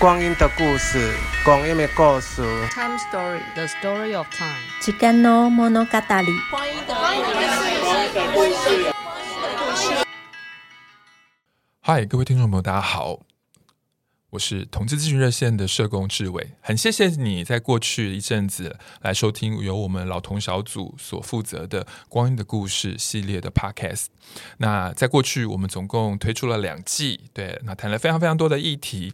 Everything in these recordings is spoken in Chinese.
光阴的故事，光阴的故事。Time story, the story of time。时间の物语。光阴的故事。嗨，各位听众朋友，大家好，我是同志咨询热线的社工志伟，很谢谢你在过去一阵子来收听由我们老同小组所负责的《光阴的故事》系列的 Podcast。那在过去，我们总共推出了两季，对，那谈了非常非常多的议题。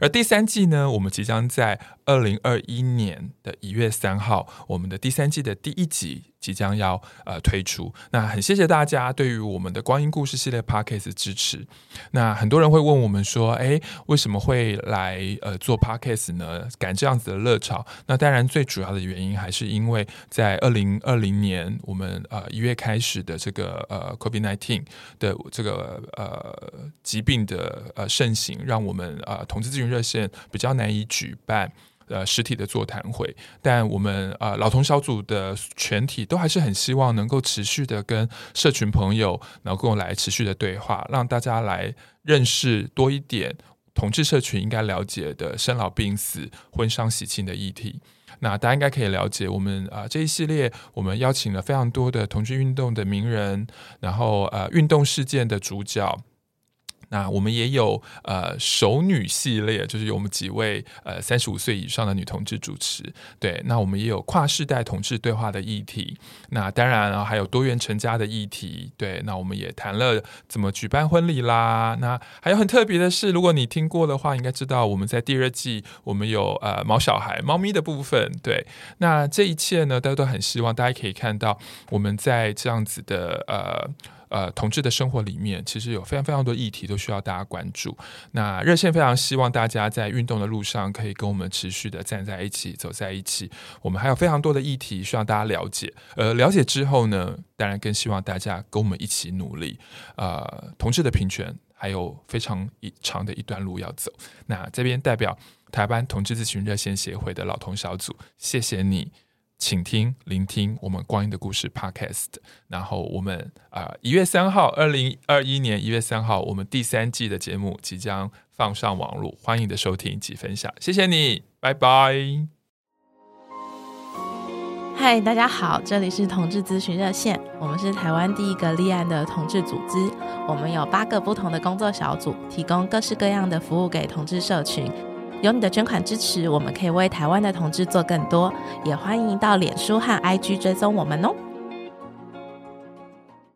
而第三季呢，我们即将在二零二一年的一月三号，我们的第三季的第一集。即将要呃推出，那很谢谢大家对于我们的光阴故事系列 Podcast 支持。那很多人会问我们说，哎，为什么会来呃做 Podcast 呢？赶这样子的热潮？那当然最主要的原因还是因为在二零二零年我们呃一月开始的这个呃 COVID-19 的这个呃疾病的呃盛行，让我们呃同志咨询热线比较难以举办。呃，实体的座谈会，但我们呃老同小组的全体都还是很希望能够持续的跟社群朋友能够来持续的对话，让大家来认识多一点同志社群应该了解的生老病死、婚丧喜庆的议题。那大家应该可以了解，我们啊、呃、这一系列我们邀请了非常多的同志运动的名人，然后呃运动事件的主角。那我们也有呃熟女系列，就是有我们几位呃三十五岁以上的女同志主持。对，那我们也有跨世代同志对话的议题。那当然啊，还有多元成家的议题。对，那我们也谈了怎么举办婚礼啦。那还有很特别的是，如果你听过的话，应该知道我们在第二季我们有呃毛小孩、猫咪的部分。对，那这一切呢，大家都很希望大家可以看到我们在这样子的呃。呃，同志的生活里面，其实有非常非常多议题都需要大家关注。那热线非常希望大家在运动的路上可以跟我们持续的站在一起，走在一起。我们还有非常多的议题需要大家了解。呃，了解之后呢，当然更希望大家跟我们一起努力。呃，同志的平权还有非常一长的一段路要走。那这边代表台湾同志咨询热线协会的老同小组，谢谢你。请听、聆听我们光阴的故事 Podcast。然后我们啊，一月三号，二零二一年一月三号，我们第三季的节目即将放上网络，欢迎的收听及分享，谢谢你，拜拜。嗨，大家好，这里是同志咨询热线，我们是台湾第一个立案的同志组织，我们有八个不同的工作小组，提供各式各样的服务给同志社群。有你的捐款支持，我们可以为台湾的同志做更多。也欢迎到脸书和 IG 追踪我们哦。